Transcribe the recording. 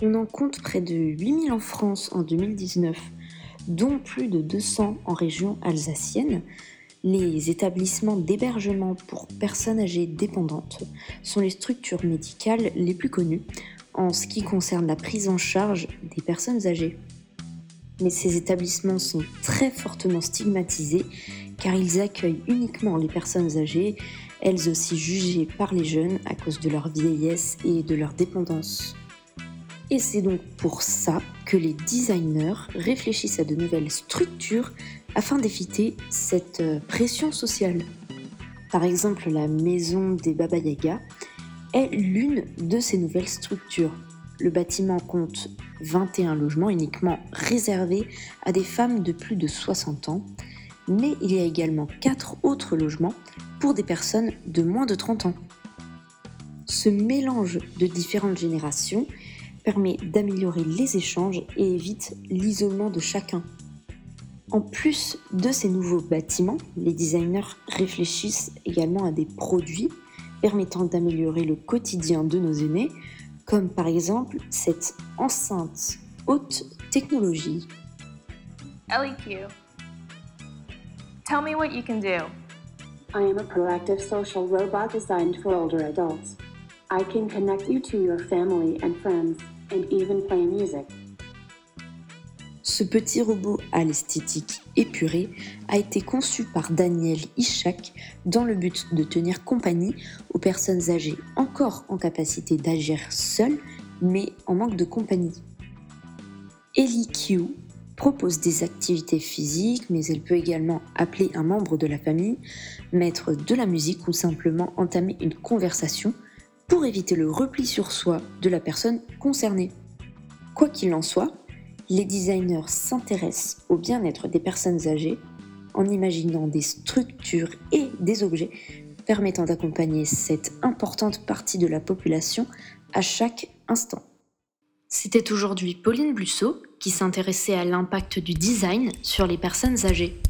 On en compte près de 8000 en France en 2019, dont plus de 200 en région alsacienne. Les établissements d'hébergement pour personnes âgées dépendantes sont les structures médicales les plus connues en ce qui concerne la prise en charge des personnes âgées. Mais ces établissements sont très fortement stigmatisés car ils accueillent uniquement les personnes âgées, elles aussi jugées par les jeunes à cause de leur vieillesse et de leur dépendance. Et c'est donc pour ça que les designers réfléchissent à de nouvelles structures afin d'éviter cette euh, pression sociale. Par exemple, la maison des Baba Yaga est l'une de ces nouvelles structures. Le bâtiment compte 21 logements uniquement réservés à des femmes de plus de 60 ans, mais il y a également 4 autres logements pour des personnes de moins de 30 ans. Ce mélange de différentes générations permet d'améliorer les échanges et évite l'isolement de chacun. En plus de ces nouveaux bâtiments, les designers réfléchissent également à des produits permettant d'améliorer le quotidien de nos aînés, comme par exemple cette enceinte haute technologie. LEQ. Tell me what you can do. I am a proactive social robot designed for older adults. I can connect you to your family and friends and even play music. Ce petit robot à l'esthétique épurée a été conçu par Daniel Ishak dans le but de tenir compagnie aux personnes âgées encore en capacité d'agir seules mais en manque de compagnie. Ellie Q propose des activités physiques mais elle peut également appeler un membre de la famille, mettre de la musique ou simplement entamer une conversation pour éviter le repli sur soi de la personne concernée. Quoi qu'il en soit, les designers s'intéressent au bien-être des personnes âgées en imaginant des structures et des objets permettant d'accompagner cette importante partie de la population à chaque instant. C'était aujourd'hui Pauline Blusseau qui s'intéressait à l'impact du design sur les personnes âgées.